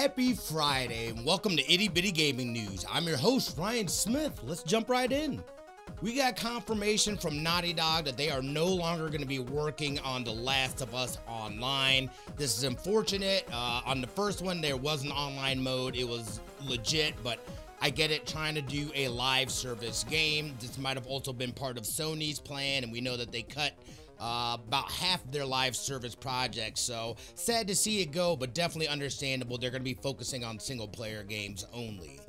Happy Friday and welcome to Itty Bitty Gaming News. I'm your host, Ryan Smith. Let's jump right in. We got confirmation from Naughty Dog that they are no longer going to be working on The Last of Us Online. This is unfortunate. Uh, on the first one, there was an online mode, it was legit, but I get it trying to do a live service game. This might have also been part of Sony's plan, and we know that they cut uh, about half of their live service projects. So sad to see it go, but definitely understandable. They're going to be focusing on single player games only.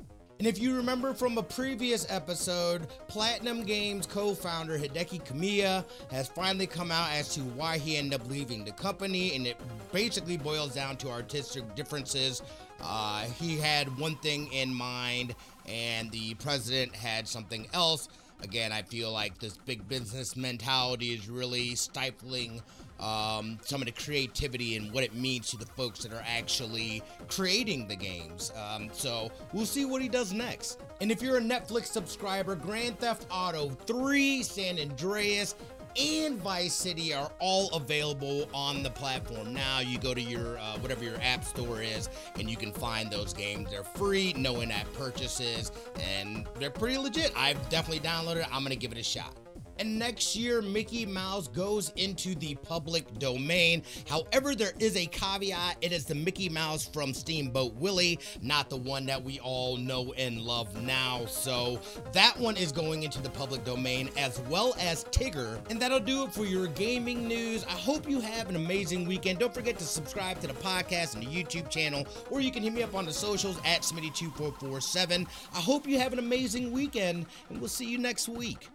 And if you remember from a previous episode, Platinum Games co founder Hideki Kamiya has finally come out as to why he ended up leaving the company, and it basically boils down to artistic differences. Uh, he had one thing in mind, and the president had something else. Again, I feel like this big business mentality is really stifling um, some of the creativity and what it means to the folks that are actually creating the games. Um, so we'll see what he does next. And if you're a Netflix subscriber, Grand Theft Auto 3, San Andreas, and Vice City are all available on the platform now. You go to your uh, whatever your app store is, and you can find those games. They're free, no in-app purchases, and they're pretty legit. I've definitely downloaded it. I'm gonna give it a shot and next year Mickey Mouse goes into the public domain. However, there is a caveat. It is the Mickey Mouse from Steamboat Willie, not the one that we all know and love now. So that one is going into the public domain as well as Tigger. And that'll do it for your gaming news. I hope you have an amazing weekend. Don't forget to subscribe to the podcast and the YouTube channel, or you can hit me up on the socials at Smitty2447. I hope you have an amazing weekend, and we'll see you next week.